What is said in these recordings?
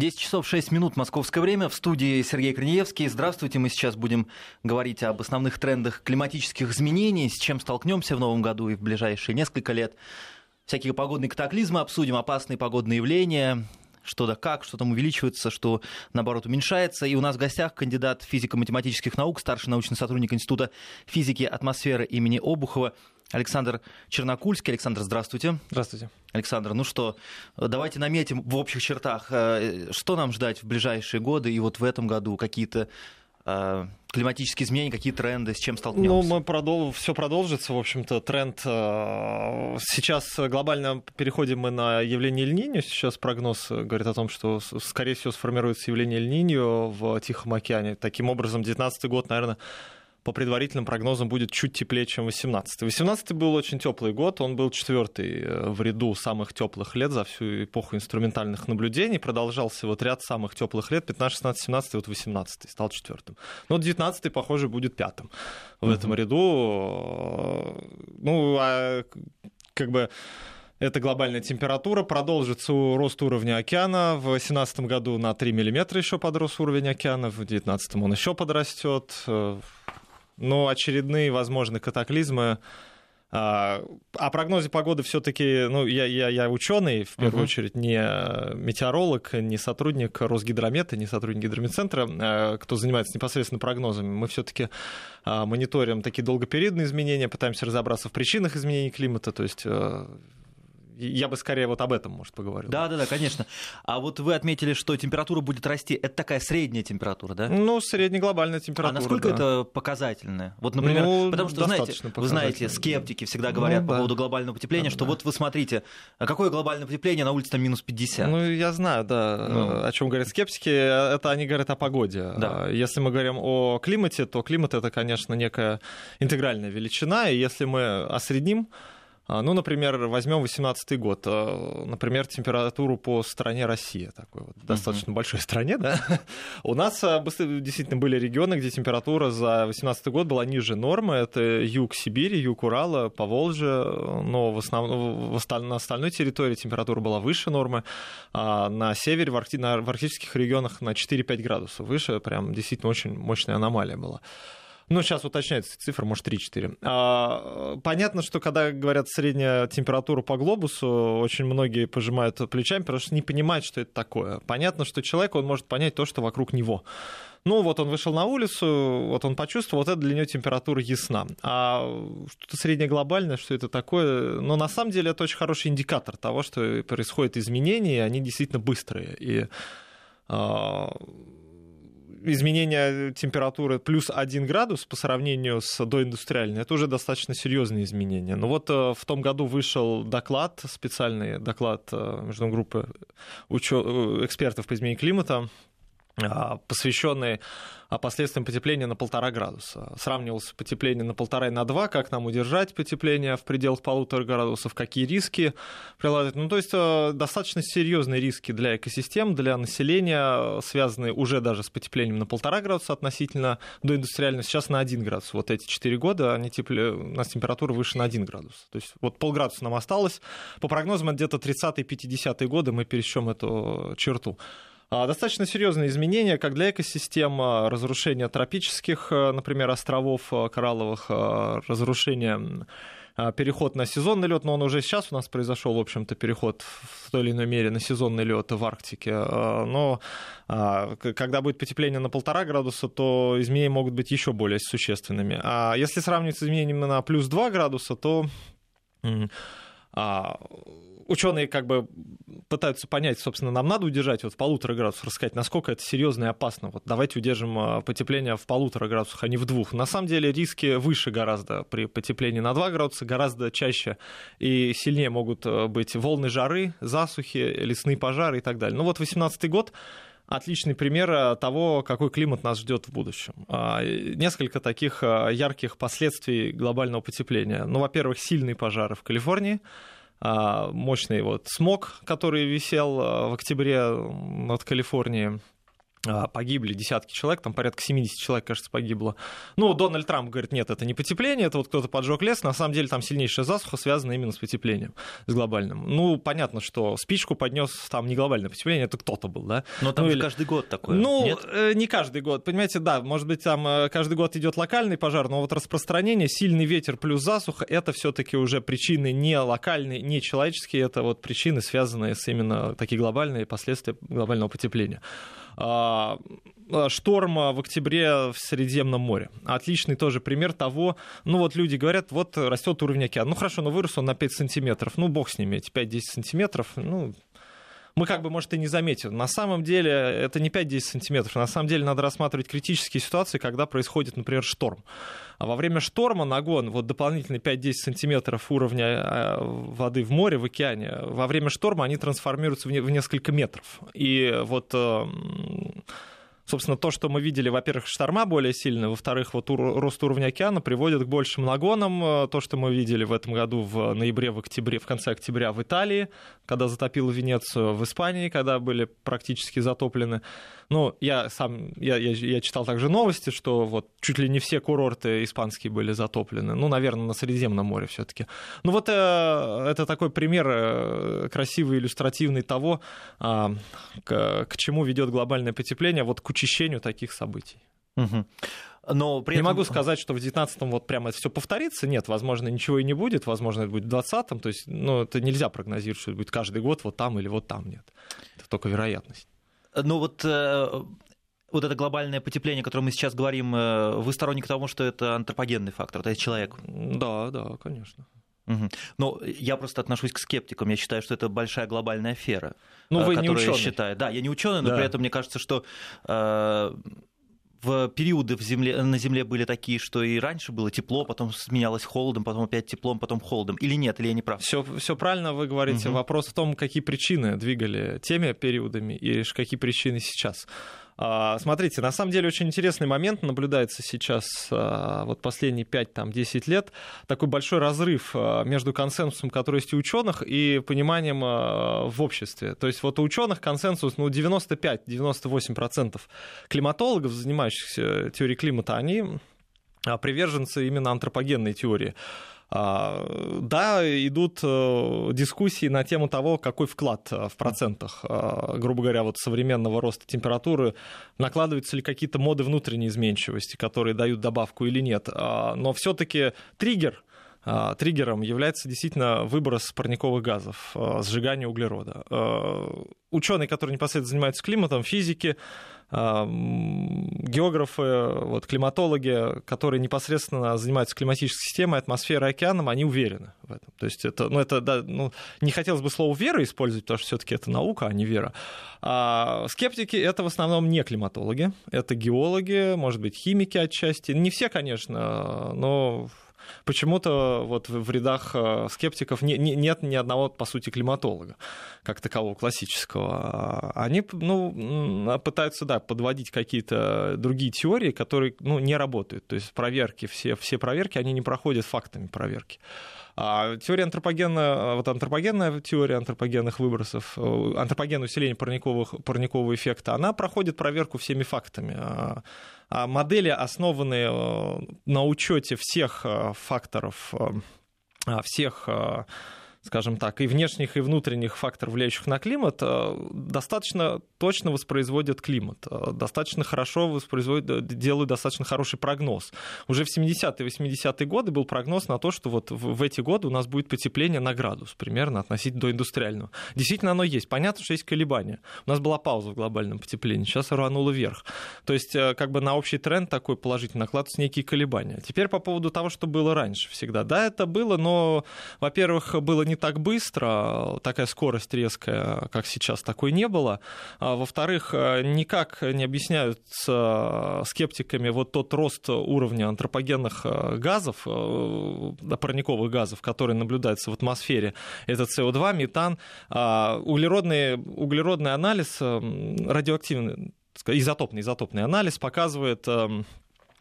10 часов 6 минут московское время. В студии Сергей Корнеевский. Здравствуйте. Мы сейчас будем говорить об основных трендах климатических изменений, с чем столкнемся в новом году и в ближайшие несколько лет. Всякие погодные катаклизмы обсудим, опасные погодные явления, что да как, что там увеличивается, что наоборот уменьшается. И у нас в гостях кандидат физико-математических наук, старший научный сотрудник Института физики атмосферы имени Обухова Александр Чернокульский. Александр, здравствуйте. Здравствуйте. Александр, ну что, давайте наметим в общих чертах, э, что нам ждать в ближайшие годы и вот в этом году какие-то климатические изменения, какие тренды, с чем столкнемся? Ну, мы продол... все продолжится, в общем-то, тренд. Э, сейчас глобально переходим мы на явление Эль-Ниньо. Сейчас прогноз говорит о том, что, скорее всего, сформируется явление Эль-Ниньо в Тихом океане. Таким образом, 2019 год, наверное, по предварительным прогнозам будет чуть теплее, чем 18 18 был очень теплый год, он был четвертый э, в ряду самых теплых лет за всю эпоху инструментальных наблюдений, продолжался вот ряд самых теплых лет, 15, 16, 17, вот 18 стал четвертым. Но 19 похоже, будет пятым в uh-huh. этом ряду. Ну, а как бы эта глобальная температура продолжится рост уровня океана. В 2018 году на 3 мм еще подрос уровень океана, в 2019 он еще подрастет но очередные возможные катаклизмы а, о прогнозе погоды все-таки, ну, я, я, я ученый, в первую uh-huh. очередь, не метеоролог, не сотрудник Росгидромета, не сотрудник гидрометцентра, а, кто занимается непосредственно прогнозами. Мы все-таки а, мониторим такие долгопериодные изменения, пытаемся разобраться в причинах изменений климата, то есть я бы скорее вот об этом, может, поговорил. Да, да, да, конечно. А вот вы отметили, что температура будет расти. Это такая средняя температура, да? Ну, среднеглобальная температура. А насколько да. это показательная? Вот, например, ну, потому что, знаете, вы знаете, скептики всегда говорят ну, по да. поводу глобального потепления, да, что да. вот вы смотрите, а какое глобальное потепление на улице там минус 50? Ну, я знаю, да, ну. о чем говорят скептики. Это они говорят о погоде. Да. Если мы говорим о климате, то климат это, конечно, некая интегральная величина, и если мы осредним а, ну, например, возьмем 18 год, а, например, температуру по стране Россия, такой вот достаточно uh-huh. большой стране, да. У нас а, действительно были регионы, где температура за 18 год была ниже нормы. Это юг Сибири, юг Урала, Поволжье, но в основном в на остальной территории температура была выше нормы. А на севере, в, аркти... в арктических регионах на 4-5 градусов выше. Прям действительно очень мощная аномалия была. Ну, сейчас уточняется цифра, может, 3-4. А, понятно, что когда говорят средняя температура по глобусу, очень многие пожимают плечами, потому что не понимают, что это такое. Понятно, что человек, он может понять то, что вокруг него. Ну, вот он вышел на улицу, вот он почувствовал, вот это для него температура ясна. А что-то среднеглобальное, что это такое, но на самом деле это очень хороший индикатор того, что происходят изменения, и они действительно быстрые. И а, изменение температуры плюс 1 градус по сравнению с доиндустриальной, это уже достаточно серьезные изменения. Но вот э, в том году вышел доклад, специальный доклад э, международной группы учё... Э, экспертов по изменению климата, посвященный а, последствиям потепления на полтора градуса. Сравнивался потепление на полтора и на два, как нам удержать потепление в пределах полутора градусов, какие риски прилагать. Ну, то есть э, достаточно серьезные риски для экосистем, для населения, связанные уже даже с потеплением на полтора градуса относительно до индустриального, сейчас на один градус. Вот эти четыре года они тепле, у нас температура выше на один градус. То есть вот полградуса нам осталось. По прогнозам, где-то 30-50-е годы мы пересечем эту черту. А, достаточно серьезные изменения как для экосистем, а, разрушение тропических, а, например, островов коралловых, разрушение переход на сезонный лед, но он уже сейчас у нас произошел, в общем-то, переход в той или иной мере на сезонный лед в Арктике. Но когда будет потепление на полтора градуса, то изменения могут быть еще более существенными. А если сравнивать с изменениями на плюс 2 градуса, то ученые как бы пытаются понять, собственно, нам надо удержать вот в полутора градусах, рассказать, насколько это серьезно и опасно. Вот давайте удержим а, потепление в полутора градусах, а не в двух. На самом деле риски выше гораздо при потеплении на 2 градуса, гораздо чаще и сильнее могут а, быть волны жары, засухи, лесные пожары и так далее. Ну вот 18 год отличный пример а, того, какой климат нас ждет в будущем. Несколько таких ярких последствий глобального потепления. Ну, во-первых, сильные пожары в Калифорнии, а, мощный вот смог, который висел а, в октябре над Калифорнией. А, погибли десятки человек, там порядка 70 человек, кажется, погибло. Ну, Дональд Трамп говорит, нет, это не потепление, это вот кто-то поджег лес, на самом деле там сильнейшая засуха связана именно с потеплением, с глобальным. Ну, понятно, что спичку поднес там не глобальное потепление, это кто-то был, да? Но там ну, или... каждый год такое, Ну, нет? Э, не каждый год, понимаете, да, может быть, там э, каждый год идет локальный пожар, но вот распространение, сильный ветер плюс засуха, это все-таки уже причины не локальные, не человеческие, это вот причины, связанные с именно такие глобальные последствия глобального потепления. А, а, шторма в октябре в Средиземном море. Отличный тоже пример того, ну вот люди говорят, вот растет уровень океана. Ну хорошо, но вырос он на 5 сантиметров. Ну бог с ними, эти 5-10 сантиметров, ну мы как бы, может, и не заметим. На самом деле это не 5-10 сантиметров. На самом деле надо рассматривать критические ситуации, когда происходит, например, шторм. А во время шторма нагон, вот дополнительные 5-10 сантиметров уровня э, воды в море, в океане, во время шторма они трансформируются в несколько метров. И вот эм, собственно, то, что мы видели, во-первых, шторма более сильные, во-вторых, вот рост уровня океана приводит к большим нагонам. Э, то, что мы видели в этом году в ноябре, в октябре, в конце октября в Италии, когда затопило Венецию, в Испании, когда были практически затоплены. Ну, я сам, я, я, я читал также новости, что вот чуть ли не все курорты испанские были затоплены. Ну, наверное, на Средиземном море все таки Ну, вот э, это такой пример э, красивый, иллюстративный того, э, к, к чему ведет глобальное потепление, вот к учащению таких событий. Угу. Но при не этом... могу сказать, что в 19-м вот прямо это все повторится. Нет, возможно, ничего и не будет. Возможно, это будет в 20-м. То есть, ну, это нельзя прогнозировать, что это будет каждый год вот там или вот там. Нет. Это только вероятность. Ну вот э, вот это глобальное потепление, о котором мы сейчас говорим, э, вы сторонник того, что это антропогенный фактор, то есть человек? Да, да, конечно. Угу. Но я просто отношусь к скептикам. Я считаю, что это большая глобальная афера. Ну, вы не ученый. считаю. Да, я не ученый, но да. при этом мне кажется, что э, в периоды в земле, на Земле были такие, что и раньше было тепло, потом сменялось холодом, потом опять теплом, потом холодом. Или нет, или я не прав? Все, все правильно вы говорите. Угу. Вопрос в том, какие причины двигали теми периодами и какие причины сейчас. А, смотрите, на самом деле очень интересный момент наблюдается сейчас, а, вот последние 5-10 лет, такой большой разрыв а, между консенсусом, который есть у ученых, и пониманием в обществе. То есть вот у ученых консенсус, ну, 95-98% климатологов, занимающихся теорией климата, они приверженцы именно антропогенной теории. Да, идут э, дискуссии на тему того, какой вклад э, в процентах, э, грубо говоря, вот современного роста температуры, накладываются ли какие-то моды внутренней изменчивости, которые дают добавку или нет. Но все-таки триггер триггером является действительно выброс парниковых газов, сжигание углерода. Ученые, которые непосредственно занимаются климатом, физики, географы, вот, климатологи, которые непосредственно занимаются климатической системой, атмосферой, океаном, они уверены в этом. То есть это, ну, это да, ну, не хотелось бы слово «вера» использовать, потому что все таки это наука, а не вера. А скептики — это в основном не климатологи, это геологи, может быть, химики отчасти. Не все, конечно, но почему-то вот в рядах э, скептиков не, не, нет ни одного, по сути, климатолога, как такового классического. Они ну, пытаются, да, подводить какие-то другие теории, которые ну, не работают. То есть проверки, все, все проверки, они не проходят фактами проверки. А теория антропогенная, вот антропогенная теория антропогенных выбросов, э, антропогенное усиление парниковых, парникового эффекта, она проходит проверку всеми фактами. А, а модели, основанные э, на учете всех э, факторов, всех скажем так, и внешних, и внутренних факторов, влияющих на климат, э, достаточно точно воспроизводят климат, э, достаточно хорошо воспроизводят, э, делают достаточно хороший прогноз. Уже в 70-е, 80-е годы был прогноз на то, что вот в эти годы у нас будет потепление на градус, примерно относительно до индустриального. Действительно, оно есть. Понятно, что есть колебания. У нас была пауза в глобальном потеплении, сейчас рвануло вверх. То есть, как бы на общий тренд такой положительный накладываются некие колебания. Теперь по поводу того, что было раньше всегда. Да, это было, но, во-первых, было не так быстро, такая скорость резкая, как сейчас, такой не было. А, во-вторых, э, никак не объясняются скептиками вот тот рост уровня антропогенных э, газов, э, парниковых газов, которые наблюдаются в атмосфере. Это СО2, метан. А, углеродный, углеродный анализ, радиоактивный, изотопный, изотопный анализ показывает а,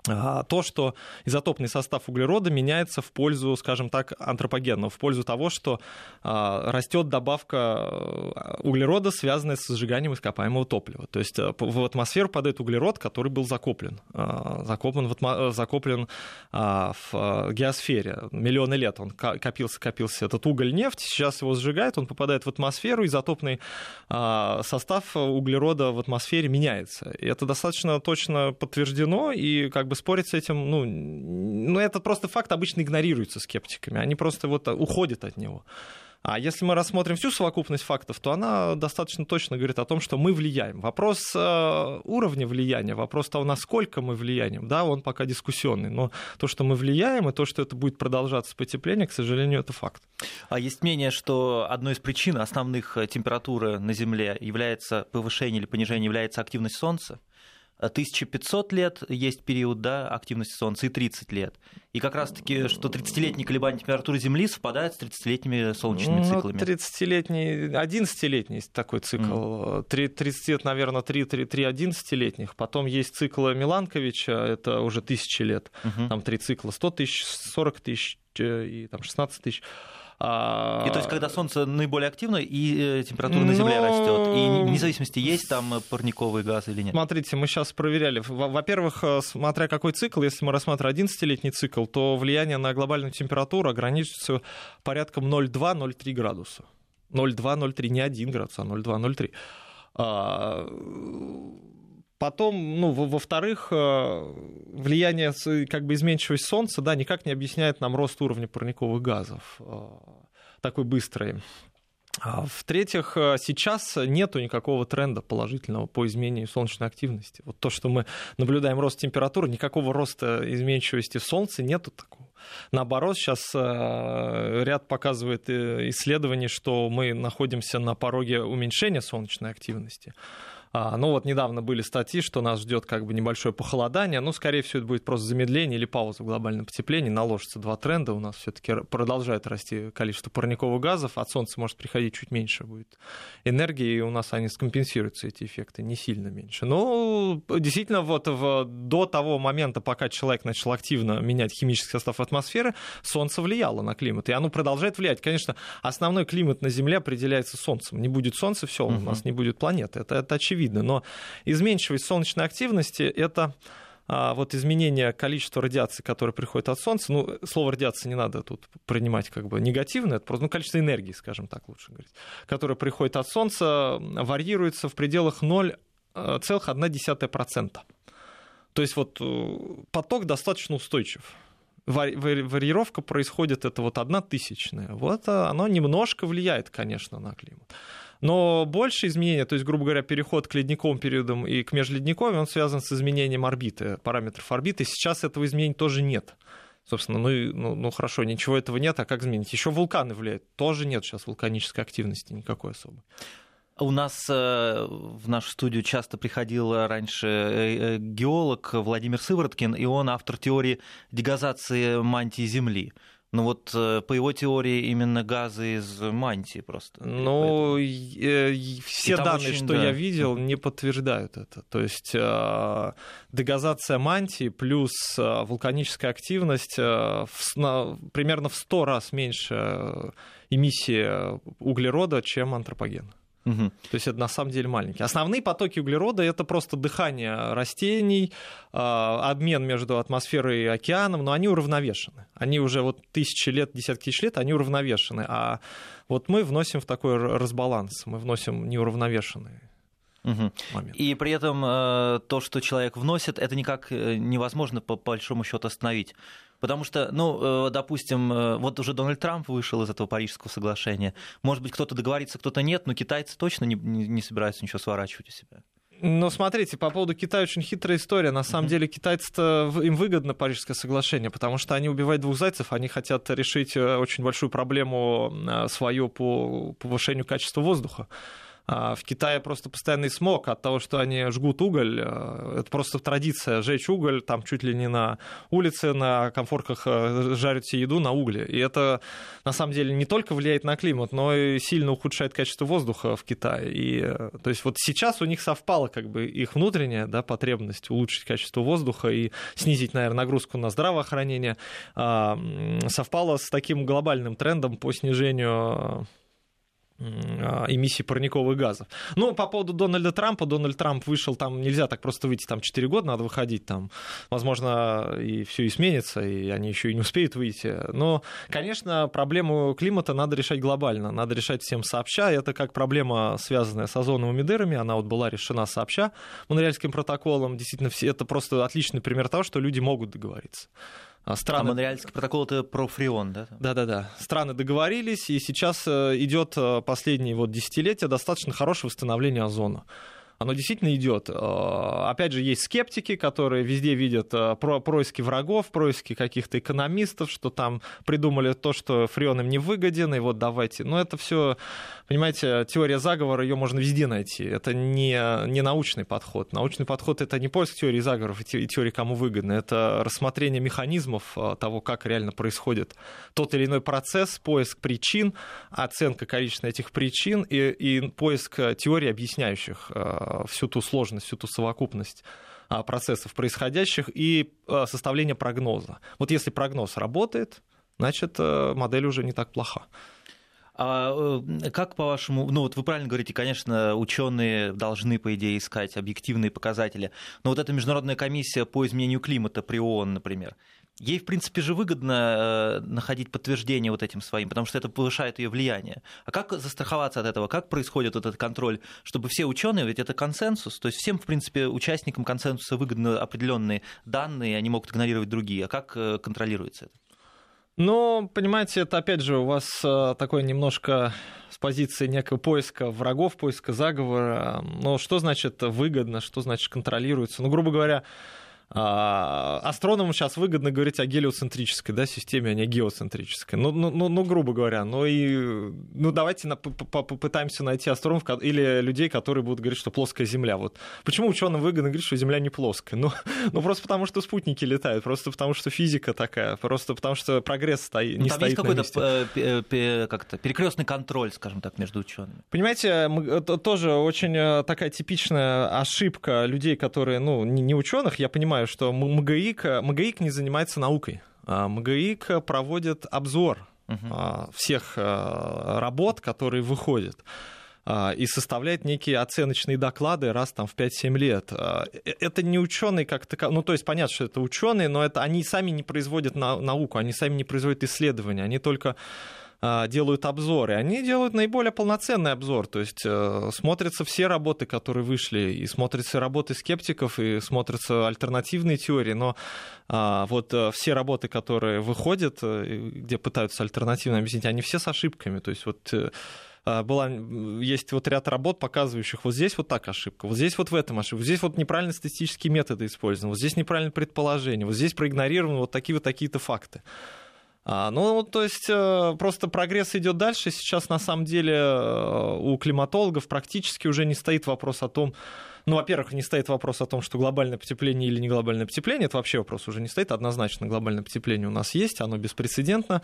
то, что изотопный состав углерода меняется в пользу, скажем так, антропогенного, в пользу того, что а, растет добавка а, углерода, связанная с сжиганием ископаемого топлива. То есть в атмосферу падает углерод, который был закоплен, закоплен в, атмо... закоплен в геосфере. Миллионы лет он копился, копился этот уголь, нефть, сейчас его сжигает, он попадает в атмосферу, изотопный состав углерода в атмосфере меняется. И это достаточно точно подтверждено, и как бы спорить с этим, ну, ну, этот просто факт обычно игнорируется скептиками. Они просто вот уходят от него. А если мы рассмотрим всю совокупность фактов, то она достаточно точно говорит о том, что мы влияем. Вопрос э, уровня влияния, вопрос того, насколько мы влияем, да, он пока дискуссионный. Но то, что мы влияем, и то, что это будет продолжаться потепление, к сожалению, это факт. А есть мнение, что одной из причин основных температуры на Земле является повышение или понижение является активность Солнца? 1500 лет есть период да, активности Солнца и 30 лет. И как раз-таки, что 30-летние колебания температуры Земли совпадают с 30-летними солнечными ну, циклами. 30-летний, 11-летний есть такой цикл. Mm. 30 лет, наверное, 3, 3, 3 11-летних. Потом есть цикл Миланковича, это уже тысячи лет. Mm-hmm. Там три цикла, 100 тысяч, 40 тысяч э, и там 16 тысяч. А, и то есть, когда Солнце наиболее активно, и э, температура на Земле Но... растет, и вне зависимости, есть там э, парниковый газ или нет? Смотрите, мы сейчас проверяли. Во-первых, э, смотря какой цикл, если мы рассматриваем 11-летний цикл, то влияние на глобальную температуру ограничивается порядком 0,2-0,3 градуса. 0,2-0,3, не 1 градус, а 0,2-0,3. Потом, ну, во-вторых, влияние как бы изменчивость Солнца, да, никак не объясняет нам рост уровня парниковых газов такой быстрый. А в-третьих, сейчас нету никакого тренда положительного по изменению солнечной активности. Вот то, что мы наблюдаем рост температуры, никакого роста изменчивости Солнца нету такого. Наоборот, сейчас ряд показывает э, исследований, что мы находимся на пороге уменьшения солнечной активности. А, ну вот недавно были статьи, что нас ждет как бы небольшое похолодание. Ну, скорее всего, это будет просто замедление или пауза в глобальном потеплении. Наложится два тренда. У нас все-таки продолжает расти количество парниковых газов. От Солнца может приходить чуть меньше будет энергии, и у нас они скомпенсируются, эти эффекты, не сильно меньше. Но действительно, вот в, до того момента, пока человек начал активно менять химический состав атмосферы, Солнце влияло на климат. И оно продолжает влиять. Конечно, основной климат на Земле определяется Солнцем. Не будет Солнца, все, у нас не будет планеты. Это, это очевидно очевидно. Но изменчивость солнечной активности — это а, вот изменение количества радиации, которое приходит от Солнца, ну, слово радиация не надо тут принимать как бы негативно, это просто ну, количество энергии, скажем так, лучше говорить, которое приходит от Солнца, варьируется в пределах 0,1%. То есть вот э, поток достаточно устойчив. Варьировка происходит, это вот одна тысячная. Вот оно немножко влияет, конечно, на климат. Но больше изменения, то есть, грубо говоря, переход к ледниковым периодам и к межледниковым, он связан с изменением орбиты, параметров орбиты. Сейчас этого изменения тоже нет. Собственно, ну, ну, ну хорошо, ничего этого нет, а как изменить? Еще вулканы влияют. Тоже нет сейчас вулканической активности никакой особой. У нас э, в нашу студию часто приходил раньше э, э, геолог Владимир Сывороткин, и он автор теории дегазации мантии Земли. Ну вот э, по его теории именно газы из мантии просто. Ну, э, все данные, очень, что да. я видел, не подтверждают это. То есть э, дегазация мантии плюс вулканическая активность примерно в 100 раз меньше эмиссии углерода, чем антропоген. Угу. То есть это на самом деле маленькие. Основные потоки углерода это просто дыхание растений, а, обмен между атмосферой и океаном, но они уравновешены. Они уже вот тысячи лет, десятки тысяч лет, они уравновешены. А вот мы вносим в такой разбаланс, мы вносим неуравновешенные Угу. И при этом э, то, что человек вносит, это никак э, невозможно по большому счету остановить. Потому что, ну, э, допустим, э, вот уже Дональд Трамп вышел из этого Парижского соглашения. Может быть, кто-то договорится, кто-то нет, но китайцы точно не, не, собираются ничего сворачивать у себя. Ну, смотрите, по поводу Китая очень хитрая история. На самом деле, китайцы-то им выгодно Парижское соглашение, потому что они убивают двух зайцев, они хотят решить э, очень большую проблему свою по повышению качества воздуха. А в Китае просто постоянный смог от того, что они жгут уголь. Это просто традиция жечь уголь, там чуть ли не на улице, на комфорках жарят себе еду на угле. И это на самом деле не только влияет на климат, но и сильно ухудшает качество воздуха в Китае. И, то есть вот сейчас у них совпало как бы их внутренняя да, потребность улучшить качество воздуха и снизить, наверное, нагрузку на здравоохранение, а, совпало с таким глобальным трендом по снижению а, эмиссий парниковых газов. Ну, по поводу Дональда Трампа, Дональд Трамп вышел, там нельзя так просто выйти, там 4 года надо выходить, там, возможно, и все и сменится, и они еще и не успеют выйти. Но, конечно, проблему климата надо решать глобально, надо решать всем сообща. Это как проблема, связанная с озоновыми дырами, она вот была решена сообща Монреальским протоколом. Действительно, это просто отличный пример того, что люди могут договориться. А страны... А Монреальский протокол это про фреон, да? Да-да-да. Страны договорились, и сейчас э, идет э, последние вот десятилетия достаточно хорошее восстановление озона оно действительно идет. Э, опять же, есть скептики, которые везде видят э, про происки врагов, происки каких-то экономистов, что там придумали то, что фреон им не выгоден, и вот давайте. Но это все, понимаете, теория заговора, ее можно везде найти. Это не, не научный подход. Научный подход — это не поиск теории заговоров и теории, кому выгодно. Это рассмотрение механизмов э, того, как реально происходит тот или иной процесс, поиск причин, оценка количества этих причин и, и поиск теорий, объясняющих всю ту сложность, всю ту совокупность а, процессов происходящих и а, составление прогноза. Вот если прогноз работает, значит, э, модель уже не так плоха. А э, как по-вашему, ну вот вы правильно говорите, конечно, ученые должны, по идее, искать объективные показатели, но вот эта международная комиссия по изменению климата при ООН, например, ей, в принципе же, выгодно э, находить подтверждение вот этим своим, потому что это повышает ее влияние. А как застраховаться от этого? Как происходит этот контроль, чтобы все ученые, ведь это консенсус, то есть всем, в принципе, участникам консенсуса выгодны определенные данные, они могут игнорировать другие. А как э, контролируется это? Ну, понимаете, это опять же у вас э, такое немножко с позиции некого поиска врагов, поиска заговора. Но что значит выгодно, что значит контролируется? Ну, грубо говоря, астрономам сейчас выгодно говорить о гелиоцентрической да, системе, а не геоцентрической. Ну, ну, ну, ну грубо говоря. Ну, и, ну давайте на, попытаемся найти астрономов или людей, которые будут говорить, что плоская Земля. Вот. Почему ученым выгодно говорить, что Земля не плоская? Ну, ну просто потому, что спутники летают, просто потому, что физика такая, просто потому, что прогресс стоит, ну, не там стоит есть какой-то как-то перекрестный контроль, скажем так, между учеными. Понимаете, это тоже очень э, такая типичная ошибка людей, которые, ну, не ученых, я понимаю, понимаю, что МГИК, МГИК не занимается наукой. А МГИК проводит обзор uh-huh. всех а, работ, которые выходят и составляет некие оценочные доклады раз там в 5-7 лет. Э, это не ученые как таковые, ну то есть понятно, что это ученые, но это они сами не производят науку, они сами не производят исследования, они только делают обзоры, они делают наиболее полноценный обзор, то есть э, смотрятся все работы, которые вышли, и смотрятся работы скептиков, и смотрятся альтернативные теории, но а, вот э, все работы, которые выходят, э, где пытаются альтернативно объяснить, они все с ошибками, то есть вот а, была, есть вот ряд работ, показывающих, вот здесь вот так ошибка, вот здесь вот в этом ошибка, вот здесь вот неправильно статистические методы использованы, вот здесь неправильно предположение, вот здесь проигнорированы вот такие вот такие-то факты. А, ну, то есть э, просто прогресс идет дальше. Сейчас на самом деле э, у климатологов практически уже не стоит вопрос о том, ну, во-первых, не стоит вопрос о том, что глобальное потепление или не глобальное потепление, это вообще вопрос уже не стоит. Однозначно глобальное потепление у нас есть, оно беспрецедентно.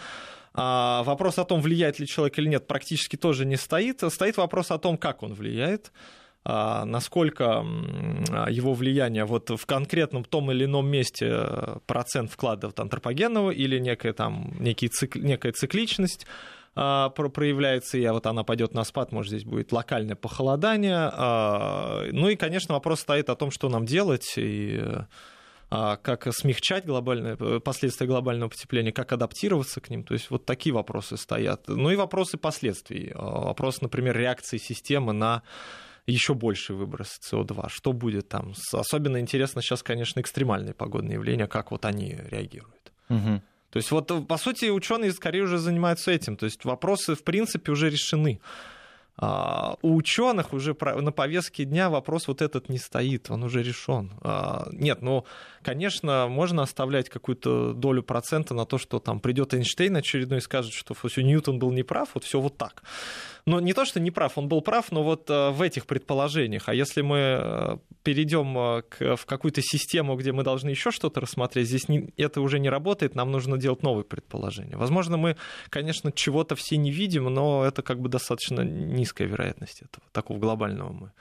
А вопрос о том, влияет ли человек или нет, практически тоже не стоит. Стоит вопрос о том, как он влияет. А, насколько его влияние вот в конкретном том или ином месте э, процент вкладов антропогенного или некая, там, некий цикл, некая цикличность а, проявляется, и вот она пойдет на спад, может, здесь будет локальное похолодание. А, ну и, конечно, вопрос стоит о том, что нам делать, и как смягчать глобальное, э, последствия глобального потепления, как адаптироваться к ним. То есть вот такие вопросы стоят. Ну и вопросы последствий. Вопрос, например, реакции системы на еще больший выброс СО2. Что будет там? Особенно интересно сейчас, конечно, экстремальные погодные явления, как вот они реагируют. Угу. То есть вот, по сути, ученые скорее уже занимаются этим. То есть вопросы, в принципе, уже решены. А, у ученых уже на повестке дня вопрос вот этот не стоит, он уже решен. А, нет, ну, конечно, можно оставлять какую-то долю процента на то, что там придет Эйнштейн очередной и скажет, что все, Ньютон был неправ, вот все вот так. Но не то, что не прав, он был прав, но вот э, в этих предположениях. А если мы э, перейдем э, к, в какую-то систему, где мы должны еще что-то рассмотреть, здесь не, это уже не работает, нам нужно делать новые предположения. Возможно, мы, конечно, чего-то все не видим, но это как бы достаточно низкая вероятность этого, такого глобального мы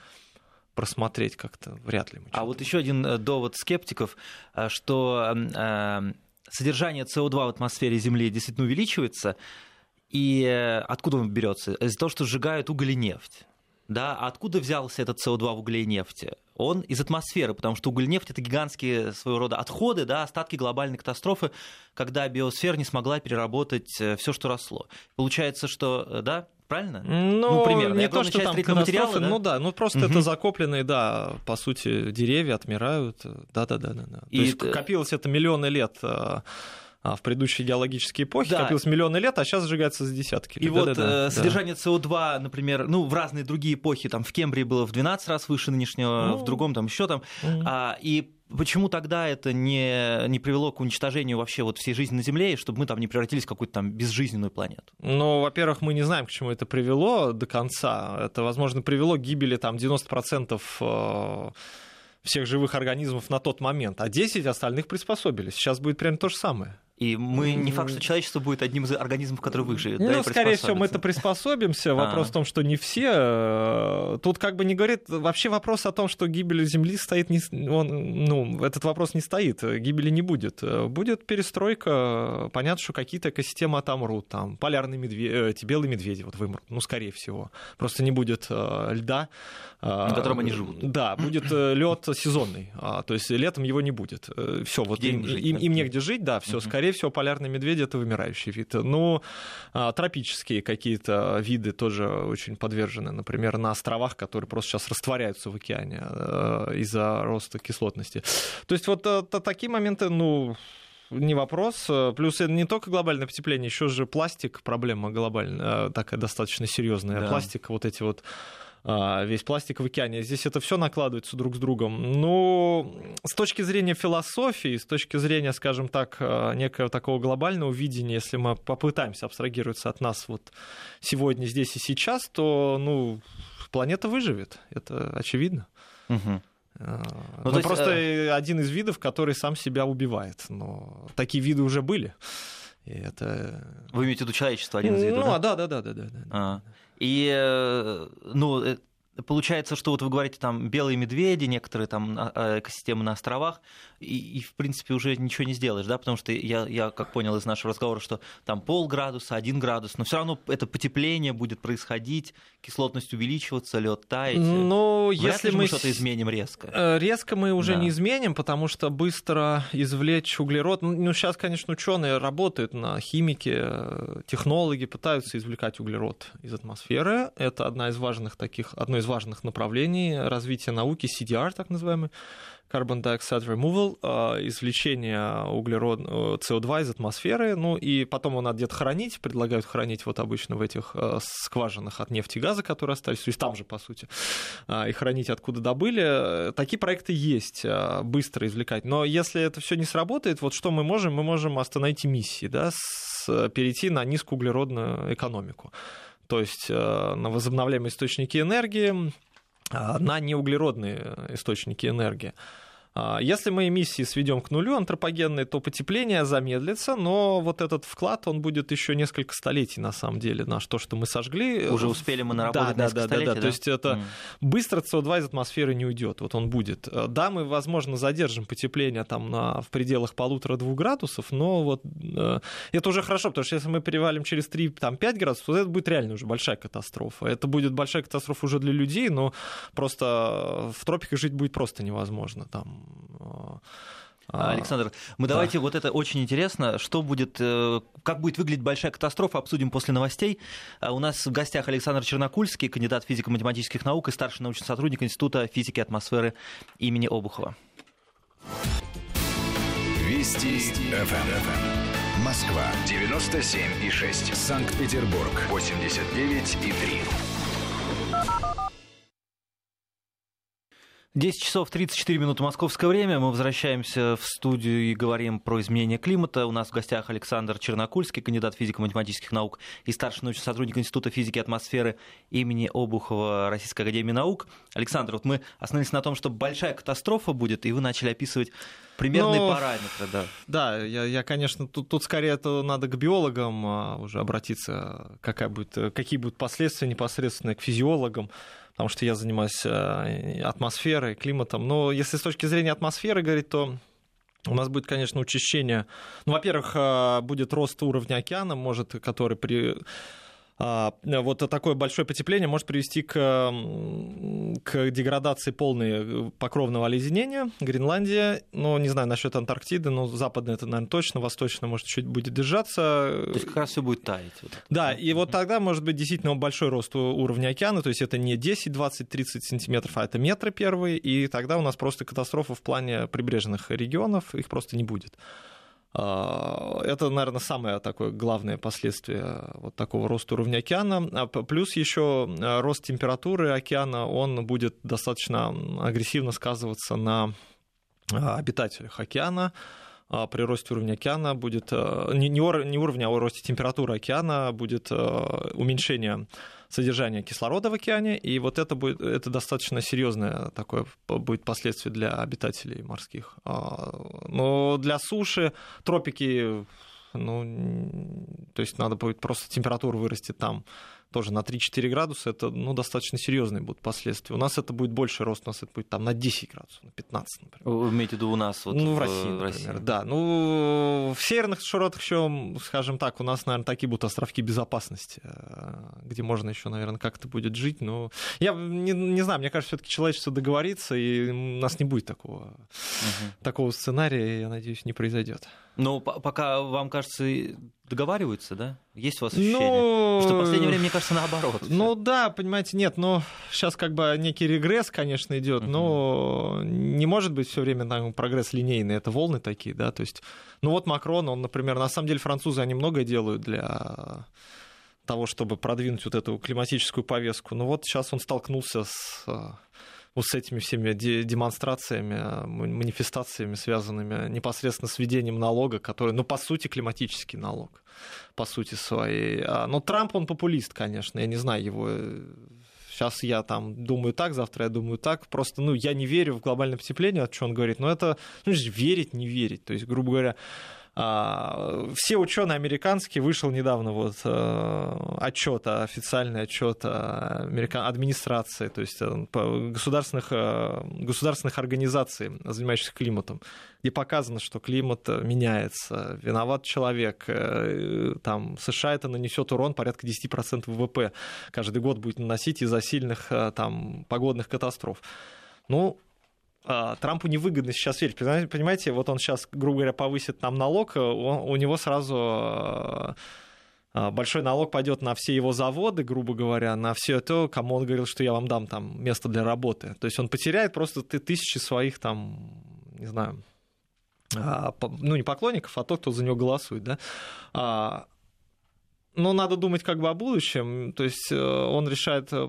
просмотреть как-то вряд ли. а вот еще один довод скептиков, что содержание СО2 в атмосфере Земли действительно увеличивается, и э, откуда он берется? Из-за того, что сжигают уголь и нефть. Да, откуда взялся этот СО2 в угле и нефти? Он из атмосферы, потому что уголь и нефть это гигантские своего рода отходы, да, остатки глобальной катастрофы, когда биосфера не смогла переработать э, все, что росло. Получается, что, э, да, правильно? Ну, ну примерно. Не то, что там материалы, да? ну да, ну просто угу. это закопленные, да, по сути, деревья отмирают, да-да-да. да. То есть копилось это миллионы лет а в предыдущие геологические эпохи да. копилось миллионы лет, а сейчас сжигается за десятки лет. И да, вот да, да, содержание СО2, например, ну, в разные другие эпохи, там в Кембрии было в 12 раз выше нынешнего, ну, в другом там еще там. Угу. А, и Почему тогда это не, не привело к уничтожению вообще вот всей жизни на Земле, и чтобы мы там не превратились в какую-то там безжизненную планету? Ну, во-первых, мы не знаем, к чему это привело до конца. Это, возможно, привело к гибели там 90% всех живых организмов на тот момент, а 10 остальных приспособились. Сейчас будет прям то же самое. И мы не факт, что человечество будет одним из организмов, который выживет. Ну, да, скорее всего, мы это приспособимся. А. Вопрос в том, что не все. Э, тут как бы не говорит... Вообще вопрос о том, что гибель Земли стоит... Не... Он, ну, этот вопрос не стоит. Гибели не будет. Будет перестройка. Понятно, что какие-то экосистемы отомрут. Там полярные медведи, э, белые медведи вот вымрут. Ну, скорее всего. Просто не будет э, льда. На котором они живут. Да, будет лед сезонный. А, то есть летом его не будет. Все, вот им, им, им негде жить, да, все, скорее скорее всего, полярный медведь это вымирающий вид. Ну, а, тропические какие-то виды тоже очень подвержены, например, на островах, которые просто сейчас растворяются в океане э, из-за роста кислотности. То есть вот э, такие моменты, ну, не вопрос. Плюс это не только глобальное потепление, еще же пластик, проблема глобальная, э, такая достаточно серьезная. Да. Пластик, вот эти вот весь пластик в океане. Здесь это все накладывается друг с другом. Но с точки зрения философии, с точки зрения, скажем так, а, некого такого глобального видения, если мы попытаемся абстрагироваться от нас вот сегодня, здесь и сейчас, то ну, планета выживет. Это очевидно. Угу. Ну, ну есть, просто э... один из видов, который сам себя убивает. Но такие виды уже были. И это... Вы имеете в виду человечество, один из видов? Ну, да, да, да, да, да. да. А. И, э, ну, э, получается, что вот вы говорите, там, белые медведи, некоторые там а, экосистемы на островах, и, и, в принципе, уже ничего не сделаешь, да, потому что я, я как понял из нашего разговора, что там полградуса, один градус, но все равно это потепление будет происходить, кислотность увеличиваться, лед таять. Ну, если мы, мы что-то изменим резко. Э, резко мы уже да. не изменим, потому что быстро извлечь углерод. Ну, ну, сейчас, конечно, ученые работают на химике, э, технологи пытаются извлекать углерод из атмосферы. Это одна из важных таких, одно из важных направлений развития науки, CDR, так называемый carbon dioxide removal, а, извлечение углерода, CO2 из атмосферы, ну и потом его надо где-то хранить, предлагают хранить вот обычно в этих а, скважинах от нефти и газа, которые остались, то есть там же, по сути, и хранить откуда добыли. Такие проекты есть, быстро извлекать. Но если это все не сработает, вот что мы можем? Мы можем остановить эмиссии, да, перейти на низкоуглеродную экономику. То есть на возобновляемые источники энергии, на неуглеродные источники энергии. А, если мы эмиссии сведем к нулю антропогенные, то потепление замедлится, но вот этот вклад, он будет еще несколько столетий на самом деле, на то, что мы сожгли. Уже успели мы наработать да, да, да, да, да, то есть это mm. быстро СО2 из атмосферы не уйдет, вот он будет. Да, мы, возможно, задержим потепление там на, в пределах полутора-двух градусов, но вот э, это уже хорошо, потому что если мы перевалим через 3-5 градусов, то это будет реально уже большая катастрофа. Это будет большая катастрофа уже для людей, но просто в тропиках жить будет просто невозможно. Там а, а, Александр, мы да. давайте вот это очень интересно, что будет, э, как будет выглядеть большая катастрофа, обсудим после новостей. А, у нас в гостях Александр Чернокульский, кандидат физико-математических наук и старший научный сотрудник Института физики и атмосферы имени Обухова. Вести ФМ. Москва 97 и 6. Санкт-Петербург 89 и 3. 10 часов 34 минуты московское время. Мы возвращаемся в студию и говорим про изменение климата. У нас в гостях Александр Чернокульский, кандидат физико-математических наук и старший научный сотрудник Института физики и атмосферы имени Обухова Российской академии наук. Александр, вот мы остановились на том, что большая катастрофа будет, и вы начали описывать примерные Но... параметры. Да, да я, я конечно, тут, тут скорее это надо к биологам а, уже обратиться, какая будет, какие будут последствия непосредственно к физиологам потому что я занимаюсь э, атмосферой, климатом. Но если с точки зрения атмосферы говорить, то у нас будет, конечно, учащение. Ну, во-первых, э, будет рост уровня океана, может, который при вот такое большое потепление может привести к, к деградации полной покровного оледенения. Гренландия, ну, не знаю насчет Антарктиды, но западная это, наверное, точно, восточная, может, чуть будет держаться. То есть как раз все будет таять. Да, и вот тогда может быть действительно большой рост уровня океана, то есть это не 10, 20, 30 сантиметров, а это метры первые, и тогда у нас просто катастрофа в плане прибрежных регионов, их просто не будет. А, это, наверное, самое такое главное последствие вот такого роста уровня океана. А плюс еще а, рост температуры океана, он будет достаточно агрессивно сказываться на обитателях океана при росте уровня океана будет не, не уровня, а росте температуры океана будет уменьшение содержание кислорода в океане, и вот это будет это достаточно серьезное такое будет последствие для обитателей морских. А, но для суши тропики, ну, то есть надо будет просто температура вырасти там тоже на 3-4 градуса, это ну, достаточно серьезные будут последствия. У нас это будет больше рост, у нас это будет там на 10 градусов, на 15, например. Вы имеете в виду у нас? Вот ну, в, в России, например, России. да. Ну, в северных широтах еще, скажем так, у нас, наверное, такие будут островки безопасности, э, где можно еще, наверное, как-то будет жить. Но я не, не знаю, мне кажется, все-таки человечество договорится, и у нас не будет такого, угу. такого сценария, я надеюсь, не произойдет. Но пока вам кажется, договариваются, да? Есть у вас ощущение? Ну, что в последнее время, мне кажется, наоборот. Ну да, понимаете, нет, но сейчас как бы некий регресс, конечно, идет, uh-huh. но не может быть все время там, прогресс линейный, это волны такие, да, то есть, ну вот Макрон, он, например, на самом деле французы, они многое делают для того, чтобы продвинуть вот эту климатическую повестку. Но вот сейчас он столкнулся с вот с этими всеми демонстрациями, манифестациями, связанными непосредственно с введением налога, который, ну, по сути, климатический налог, по сути своей. А, но Трамп, он популист, конечно, я не знаю его сейчас я там думаю так, завтра я думаю так. Просто, ну, я не верю в глобальное потепление, о чем он говорит. Но это, ну, верить, не верить. То есть, грубо говоря, все ученые американские, вышел недавно вот э, отчет, официальный отчет администрации, то есть э, государственных, э, государственных организаций, занимающихся климатом, где показано, что климат меняется, виноват человек, там США это нанесет урон порядка 10% ВВП каждый год будет наносить из-за сильных там погодных катастроф. Ну, а, Трампу невыгодно сейчас верить. Понимаете, вот он сейчас, грубо говоря, повысит нам налог, он, у него сразу а, а, большой налог пойдет на все его заводы, грубо говоря, на все то, кому он говорил, что я вам дам там место для работы. То есть он потеряет просто тысячи своих там, не знаю, ну не поклонников, а тот, кто за него голосует, да но надо думать как бы о будущем. То есть э, он решает э,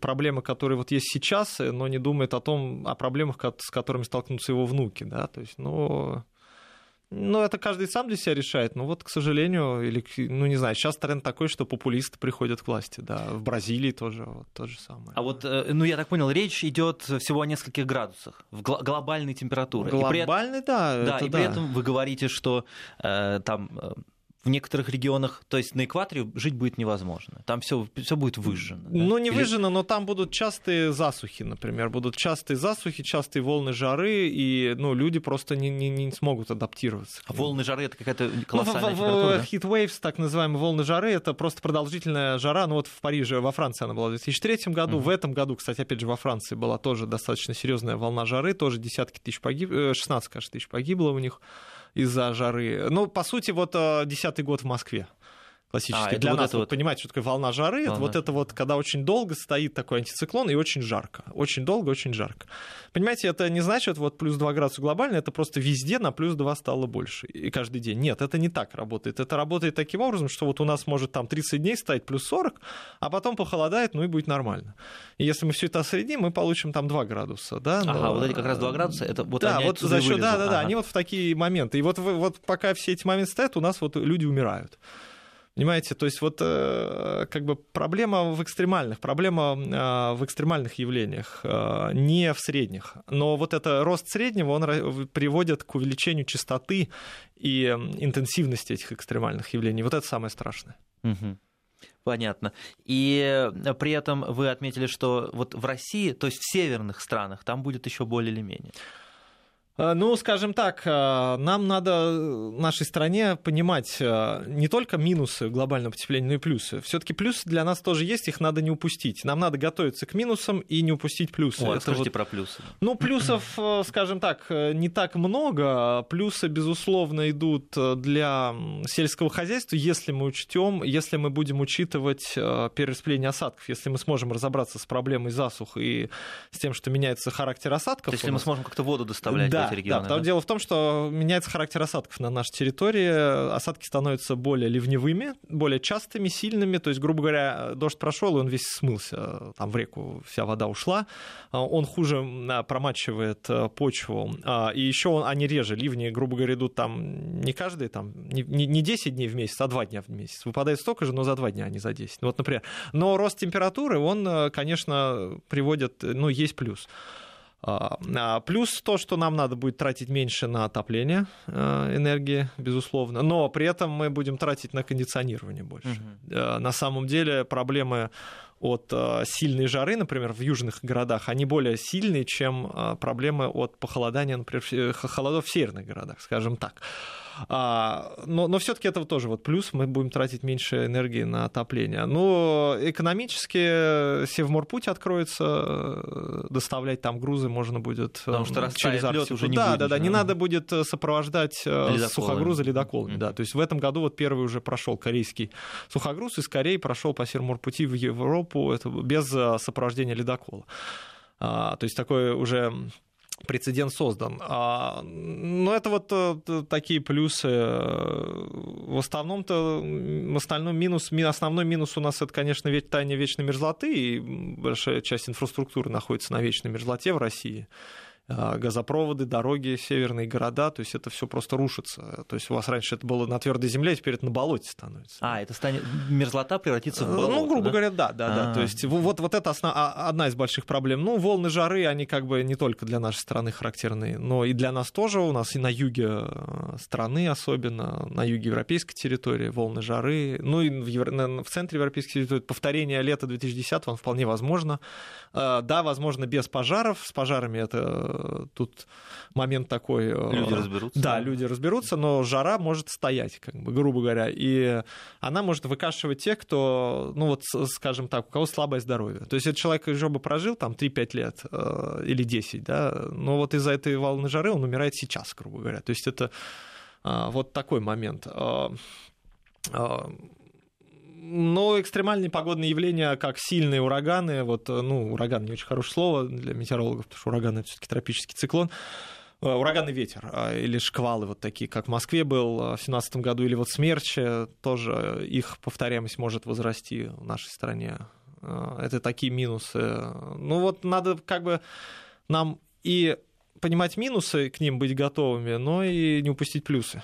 проблемы, которые вот есть сейчас, э, но не думает о том, о проблемах, с которыми столкнутся его внуки. Да? То есть, ну, ну, это каждый сам для себя решает. Но вот, к сожалению, или, ну, не знаю, сейчас тренд такой, что популисты приходят к власти, да. В Бразилии тоже вот, то же самое. А вот, ну, я так понял, речь идет всего о нескольких градусах в глобальной температуре. Глобальной, да. Да, и да. при этом вы говорите, что э, там в некоторых регионах, то есть на экваторе жить будет невозможно. Там все, все будет выжжено. Да? Ну, не Или... выжжено, но там будут частые засухи, например. Будут частые засухи, частые волны жары, и ну, люди просто не, не, не смогут адаптироваться. А волны жары это какая-то колоссальная ну, температура? Heat waves, так называемые волны жары, это просто продолжительная жара. Ну вот в Париже, во Франции она была в 2003 году. Uh-huh. В этом году, кстати, опять же, во Франции была тоже достаточно серьезная волна жары, тоже десятки тысяч погибло, 16, кажется, тысяч погибло у них из-за жары. Ну, по сути, вот э, десятый год в Москве классически. А, Для вот нас, вот, вот, понимаете, что такое волна жары, волна. это вот это вот, когда очень долго стоит такой антициклон и очень жарко. Очень долго, очень жарко. Понимаете, это не значит вот плюс 2 градуса глобально, это просто везде на плюс 2 стало больше. И каждый день. Нет, это не так работает. Это работает таким образом, что вот у нас может там 30 дней стоять плюс 40, а потом похолодает, ну и будет нормально. И если мы все это осредним, мы получим там 2 градуса. Да? Но... Ага, вот эти как раз 2 градуса, это вот да, они вот за счет, да, да, да, ага. они вот в такие моменты. И вот, вот пока все эти моменты стоят, у нас вот люди умирают. Понимаете, то есть вот э, как бы проблема в экстремальных, проблема э, в экстремальных явлениях, э, не в средних. Но вот это рост среднего, он приводит к увеличению частоты и интенсивности этих экстремальных явлений. Вот это самое страшное. Понятно. И при этом вы отметили, что вот в России, то есть в северных странах, там будет еще более или менее. Э, ну, скажем так, э, нам надо э, нашей стране понимать не только минусы глобального потепления, но и плюсы. Все-таки плюсы для нас тоже есть, их надо не упустить. Нам надо готовиться к минусам и не упустить плюсы. О, расскажите вот... про плюсы. Ну, плюсов, скажем так, не так много. Плюсы, безусловно, идут для сельского хозяйства, если мы учтем, если мы будем учитывать перераспределение осадков, если мы сможем разобраться с проблемой засух и с тем, что меняется характер осадков. То есть, если мы сможем как-то воду доставлять. Да, эти регионы. Да, да? дело в том, что меняется характер осадков на нашей территории. Осадки становятся более ливневыми, более частыми, сильными. То есть, грубо говоря, дождь прошел, и он весь смылся. Там в реку вся вода ушла. Он хуже промачивает э, почву. А, и еще они реже. Ливни, грубо говоря, идут там не каждый, там, не, не 10 дней в месяц, а 2 дня в месяц. Выпадает столько же, но за 2 дня, а не за 10. Ну, вот, например. Но рост температуры, он, э, конечно, приводит, ну, есть плюс. А, а, плюс то, что нам надо будет тратить меньше на отопление э, энергии, безусловно, но при этом мы будем тратить на кондиционирование больше. Угу. На самом деле проблемы от э, сильной жары, например, в южных городах, они более сильные, чем проблемы от похолодания, например, холодов в северных городах, скажем так. А, но, но все-таки это тоже вот плюс, мы будем тратить меньше энергии на отопление. Но экономически Севморпуть откроется, доставлять там грузы можно будет Потому что через лед уже не да, будет, да, да, не надо будет э, сопровождать э, ледоколы. сухогрузы ледоколами. Mm-hmm. Да. То есть в этом году вот первый уже прошел корейский сухогруз из Кореи прошел по Севморпути в Европу это без э, сопровождения ледокола. А, то есть такой уже прецедент создан. А, но это вот э, такие плюсы. В основном-то, в остальном минус, основной минус у нас это, конечно, ведь таяние вечной мерзлоты, и большая часть инфраструктуры находится на вечной мерзлоте в России. А, газопроводы, дороги, северные города, то есть это все просто рушится. То есть у вас раньше это было на твердой земле, а теперь это на болоте становится. А, это станет мерзлота превратится в болото, Ну, грубо да? говоря, да, да, да. То есть вот, вот это основ... А, одна из больших проблем. Ну, волны жары, они как бы не только для нашей страны характерны, но и для нас тоже. У нас и на юге э, страны особенно, на юге европейской территории волны жары, ну и в, Евро... в центре европейской территории повторение лета 2010 он вполне возможно. Э, да, возможно, без пожаров. С пожарами это тут момент такой... Э, люди разберутся. Да, люди разберутся, но жара может стоять, как бы, грубо говоря, и она может выкашивать тех, кто, ну вот, скажем так, у кого слабое здоровье. То есть этот человек уже бы прожил там 3-5 лет э, или 10, да, но вот из-за этой волны жары он умирает сейчас, грубо говоря. То есть это э, вот такой момент. Но экстремальные погодные явления, как сильные ураганы, вот, ну, ураган не очень хорошее слово для метеорологов, потому что ураган это все-таки тропический циклон, э, ураганный ветер а, или шквалы вот такие, как в Москве был в 2017 году, или вот смерчи, тоже их повторяемость может возрасти в нашей стране. Э, это такие минусы. Ну вот надо как бы нам и понимать минусы, к ним быть готовыми, но и не упустить плюсы.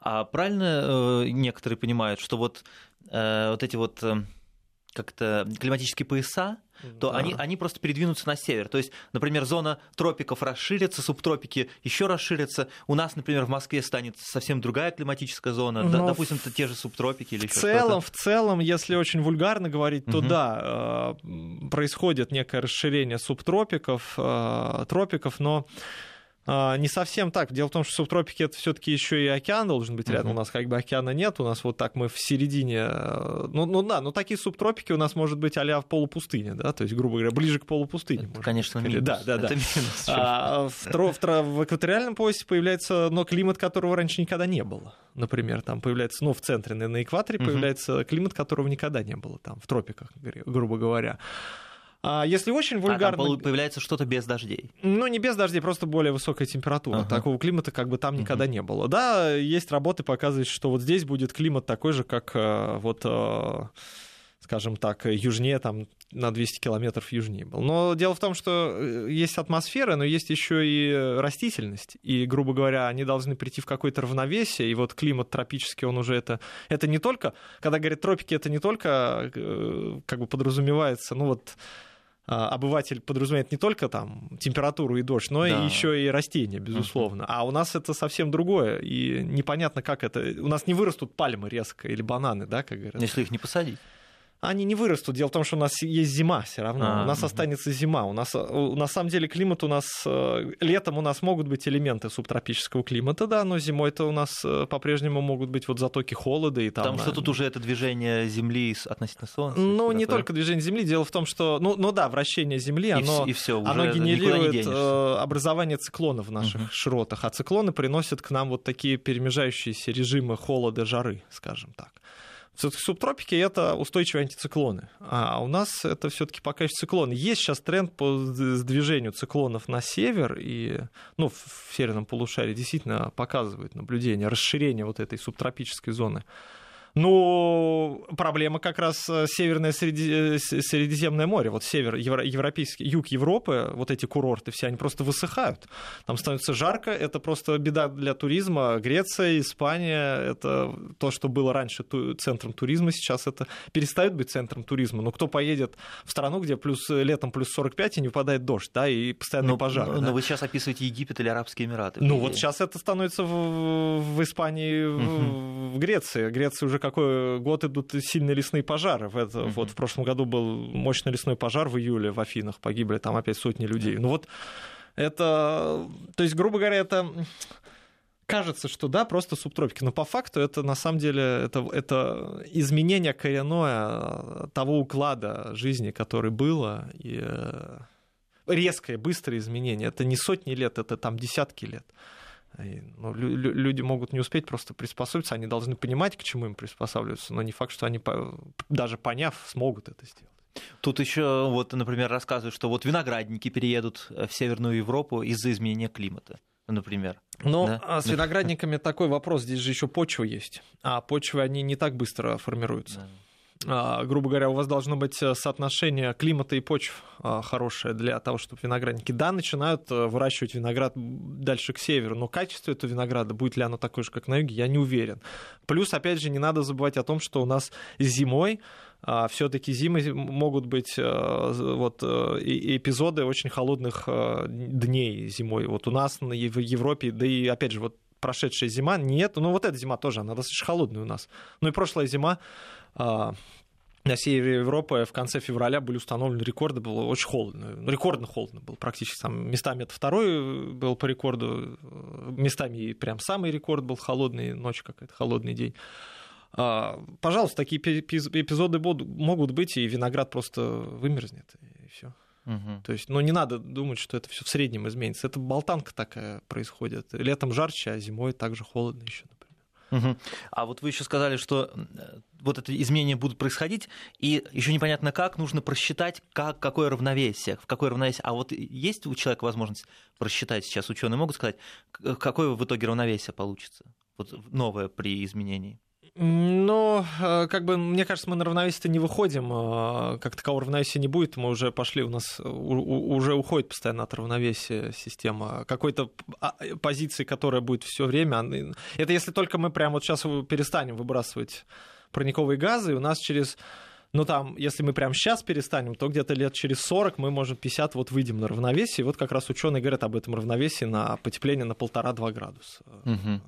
А правильно э, некоторые понимают, что вот, э, вот эти вот э, как-то климатические пояса, то да. они, они просто передвинутся на север. То есть, например, зона тропиков расширится, субтропики еще расширятся. У нас, например, в Москве станет совсем другая климатическая зона. Но допустим, это те же субтропики или в целом, В целом, если очень вульгарно говорить, то угу. да, происходит некое расширение субтропиков, тропиков, но не совсем так. Дело в том, что субтропики это все-таки еще и океан должен быть рядом. Uh-huh. У нас как бы океана нет, у нас вот так мы в середине. Э, ну, ну да, но такие субтропики у нас может быть а-ля в полупустыне, да, то есть, грубо говоря, ближе к полупустыне. Это, конечно, минус. Да, да, да. Это минус. А, в, в, в экваториальном поясе появляется, но климат, которого раньше никогда не было. Например, там появляется, ну, в центре, на экваторе uh-huh. появляется климат, которого никогда не было там, в тропиках, грубо говоря. А если очень вульгарно... А там появляется что-то без дождей? Ну, не без дождей, просто более высокая температура. Ага. Такого климата как бы там никогда uh-huh. не было. Да, есть работы, показывающие, что вот здесь будет климат такой же, как э, вот э, скажем так, южнее, там, на 200 километров южнее был. Но дело в том, что э, есть атмосфера, но есть еще и растительность. И, грубо говоря, они должны прийти в какое-то равновесие. И вот климат тропический, он уже это... Это не только... Когда говорят тропики, это не только как бы подразумевается, ну вот обыватель подразумевает не только там температуру и дождь, но да. и еще и растения, безусловно. Uh-huh. А у нас это совсем другое, и непонятно, как это. У нас не вырастут пальмы резко или бананы, да, как говорят. Если их не посадить они не вырастут. Дело в том, что у нас есть зима все равно. А, у нас угу. останется зима. У нас, на самом деле, климат у нас... Э, летом у нас могут быть элементы субтропического климата, да, но зимой-то у нас э, по-прежнему могут быть вот затоки холода. И там, Потому что тут уже это движение Земли относительно Солнца. Ну, не только движение Земли. Дело в том, что... Ну, ну да, вращение Земли, оно, и все, оно генерирует не э, образование циклонов в наших угу. широтах. А циклоны приносят к нам вот такие перемежающиеся режимы холода, жары, скажем так. Все-таки субтропики это устойчивые антициклоны. А у нас это все-таки пока еще циклоны. Есть сейчас тренд по сдвижению циклонов на север, и ну, в северном полушарии действительно показывают наблюдение расширения вот этой субтропической зоны. Ну, проблема как раз э, Северное Среди... Э, Средиземное море, вот север, евро... европейский, юг Европы, вот эти курорты все, они просто высыхают. Там становится жарко, это просто беда для туризма. Греция, Испания, это то, что было раньше центром туризма, сейчас это перестает быть центром туризма. Но кто поедет в страну, где плюс, летом плюс 45 и не выпадает дождь, да, и постоянные но, пожары. Но, да? вы сейчас описываете Египет или Арабские Эмираты. Ну, вот сейчас это становится в, в Испании, в, в Греции. Греция уже какой год идут сильные лесные пожары. В это, uh-huh. Вот в прошлом году был мощный лесной пожар в июле в Афинах, погибли там опять сотни людей. Ну вот это, то есть, грубо говоря, это кажется, что да, просто субтропики, но по факту это на самом деле это, это изменение коренное того уклада жизни, который было, и э, резкое, быстрое изменение. Это не сотни лет, это там десятки лет. Ну, люди могут не успеть просто приспособиться, они должны понимать, к чему им приспосабливаться, но не факт, что они, даже поняв, смогут это сделать. Тут еще, вот, например, рассказывают, что вот виноградники переедут в Северную Европу из-за изменения климата например. Но да? А с виноградниками такой вопрос, здесь же еще почва есть, а почвы они не так быстро формируются. Да. А, грубо говоря, у вас должно быть э, соотношение климата и почв а, хорошее для того, чтобы виноградники, да, начинают э, выращивать виноград дальше к северу, но качество этого винограда, будет ли оно такое же, как на юге, я не уверен. Плюс, опять же, не надо забывать о том, что у нас зимой а все-таки зимы могут быть э, вот, эпизоды очень холодных дней зимой. Вот у нас в Европе, да и опять же, вот прошедшая зима, нет, ну вот эта зима тоже, она достаточно холодная у нас. Ну и прошлая зима, на севере Европы в конце февраля были установлены рекорды, было очень холодно, ну, рекордно холодно было практически, там местами это второй был по рекорду, местами прям самый рекорд был холодный, ночь какая-то, холодный день. А, пожалуйста, такие эпизоды могут быть, и виноград просто вымерзнет, и все. Угу. То есть, ну, не надо думать, что это все в среднем изменится. Это болтанка такая происходит. Летом жарче, а зимой также холодно еще, например. Угу. А вот вы еще сказали, что э, вот это изменения будут происходить, и еще непонятно как, нужно просчитать, как, какое равновесие, в какое равновесие. А вот есть у человека возможность просчитать сейчас, ученые могут сказать, какое в итоге равновесие получится, вот новое при изменении? Но, э, как бы, мне кажется, мы на равновесие не выходим, э, как такового равновесия не будет, мы уже пошли, у нас уже уходит постоянно от равновесия система какой-то а, позиции, которая будет все время. Это если только мы прямо вот сейчас перестанем выбрасывать парниковые газы, и у нас через ну там, если мы прямо сейчас перестанем, то где-то лет через 40 мы, может, 50 вот выйдем на равновесие. И вот как раз ученые говорят об этом равновесии на потепление на полтора-два градуса. Угу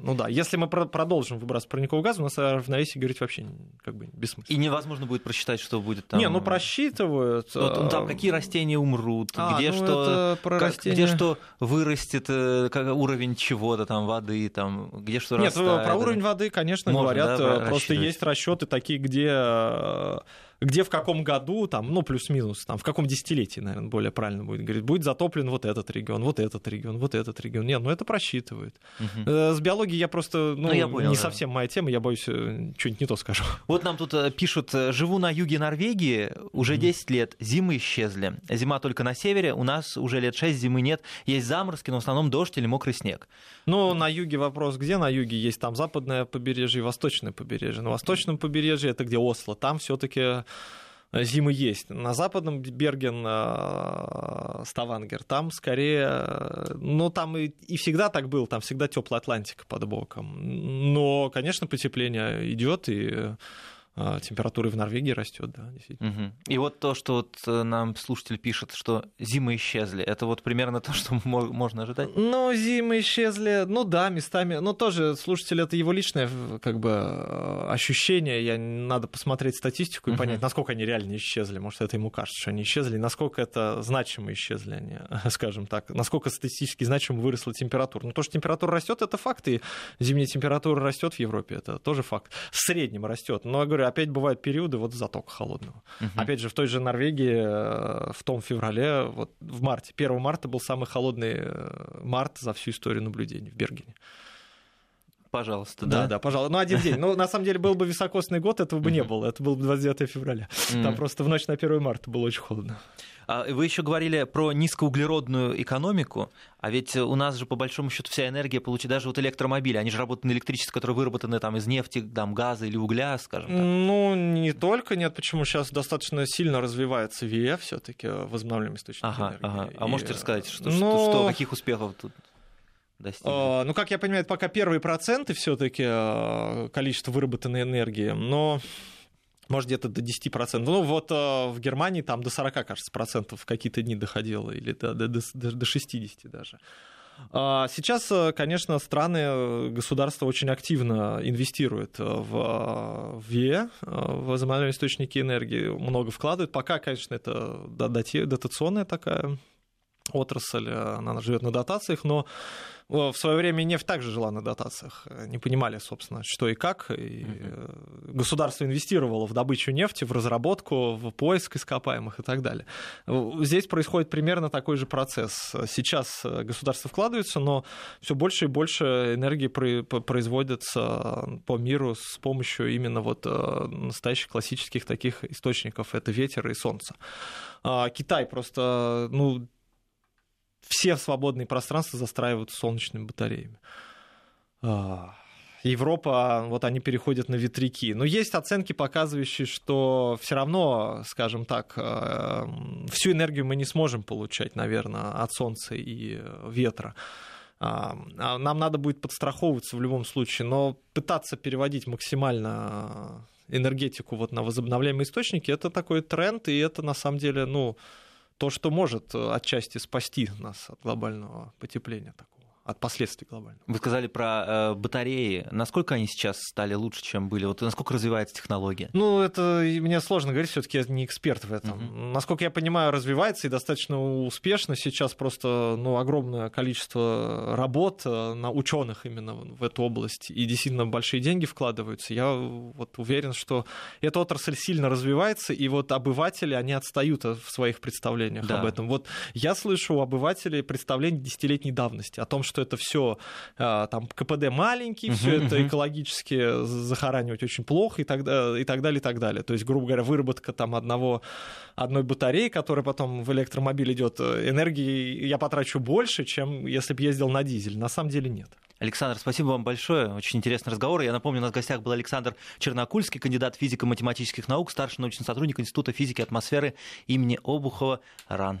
ну да, если мы продолжим выбрасывать парниковый газ, у нас о равновесии говорить вообще как бы бессмысленно. И невозможно будет просчитать, что будет там. Не, ну просчитывают. Вот, ну, там какие растения умрут, а, где, ну, что, как, растения... где что вырастет, как, уровень чего-то там воды, там, где что Нет, растает. про уровень воды, конечно, Можно, говорят. Да, просто есть расчеты такие, где где в каком году, там, ну, плюс-минус, там, в каком десятилетии, наверное, более правильно будет говорить, будет затоплен вот этот регион, вот этот регион, вот этот регион. Нет, ну это просчитывает. Угу. С биологией я просто, ну, ну я понял, не да. совсем моя тема, я боюсь, э, что-нибудь не то скажу. Вот нам тут э, пишут, живу на юге Норвегии, уже 10 лет, зимы исчезли. Зима только на севере, у нас уже лет 6 зимы нет, есть заморозки, но в основном дождь или мокрый снег. Ну, на юге вопрос, где на юге есть там западное побережье и восточное побережье. На восточном побережье это где Осло, там все-таки зимы есть. На западном Берген, э, Ставангер, там скорее, ну там и, и всегда так было, там всегда теплая Атлантика под боком. Но, конечно, потепление идет, и температура в Норвегии растет, да, действительно. Угу. И вот то, что вот э, нам слушатель пишет, что зимы исчезли, это вот примерно то, что можно ожидать? Ну, зимы исчезли, ну да, местами, но тоже слушатель это его личное как бы э, ощущение, я надо посмотреть статистику и угу. понять, насколько они реально исчезли, может это ему кажется, что они исчезли, насколько это значимо исчезли они, скажем так, насколько статистически значимо выросла температура. Ну то, что температура растет, это факт, и зимняя температура растет в Европе, это тоже факт. В среднем растет, но я говорю, опять бывают периоды вот затока холодного. Угу. Опять же, в той же Норвегии э, в том феврале, вот в марте, 1 марта был самый холодный э, март за всю историю наблюдений в Бергене. Пожалуйста, да? Да, да, пожалуйста. Ну, один день. Ну, на самом деле, был бы високосный год, этого бы не было. Это был бы 29 февраля. Там просто в ночь на 1 марта было очень холодно. А вы еще говорили про низкоуглеродную экономику, а ведь у нас же по большому счету вся энергия получит даже вот электромобили, они же работают на электричестве, которые выработаны там из нефти, там, газа или угля, скажем так. Ну, не только, нет, почему сейчас достаточно сильно развивается ВИЭ все-таки возобновляемый источник ага, энергии. Ага. А И... можете рассказать, что, Но... что, что, каких успехов тут? достигли? А, ну, как я понимаю, это пока первые проценты все-таки а, количество выработанной энергии, но может, где-то до 10%. Ну, вот э, в Германии там до 40, кажется, процентов в какие-то дни доходило, или до, до, до, до 60 даже. А сейчас, э, конечно, страны, э, государства очень активно инвестируют в ВИЭ, в возобновляемые источники энергии, много вкладывают. Пока, конечно, это дотационная такая отрасль, она живет на дотациях, но в свое время нефть также жила на дотациях. Не понимали, собственно, что и как. И угу. Государство инвестировало в добычу нефти, в разработку, в поиск ископаемых и так далее. Здесь происходит примерно такой же процесс. Сейчас государство вкладывается, но все больше и больше энергии производится по миру с помощью именно вот э, настоящих классических таких источников. Это ветер и солнце. А Китай просто, ну, все свободные пространства застраивают солнечными батареями. А, Европа, вот они переходят на ветряки. Но есть оценки, показывающие, что все равно, скажем так, э, всю энергию мы не сможем получать, наверное, от солнца и ветра. А, а нам надо будет подстраховываться в любом случае, но пытаться переводить максимально энергетику вот на возобновляемые источники, это такой тренд, и это на самом деле, ну, то, что может э, отчасти спасти нас от глобального потепления такого от последствий глобальных. Вы сказали про э, батареи. Насколько они сейчас стали лучше, чем были? Вот насколько развивается технология? Ну, это мне сложно говорить, все-таки я не эксперт в этом. Угу. Насколько я понимаю, развивается и достаточно успешно. Сейчас просто ну, огромное количество работ э, на ученых именно в эту область. И действительно большие деньги вкладываются. Я вот уверен, что эта отрасль сильно развивается, и вот обыватели, они отстают в своих представлениях да. об этом. Вот я слышу у обывателей представление десятилетней давности о том, что что это все а, там КПД маленький, все это экологически захоранивать очень плохо и так, и так далее, и так далее. То есть, грубо говоря, выработка там одного, одной батареи, которая потом в электромобиль идет, энергии я потрачу больше, чем если бы ездил на дизель. На самом деле нет. Александр, спасибо вам большое. Очень интересный разговор. Я напомню, у нас в гостях был Александр Чернокульский, кандидат физико-математических наук, старший научный сотрудник Института физики и атмосферы имени Обухова РАН.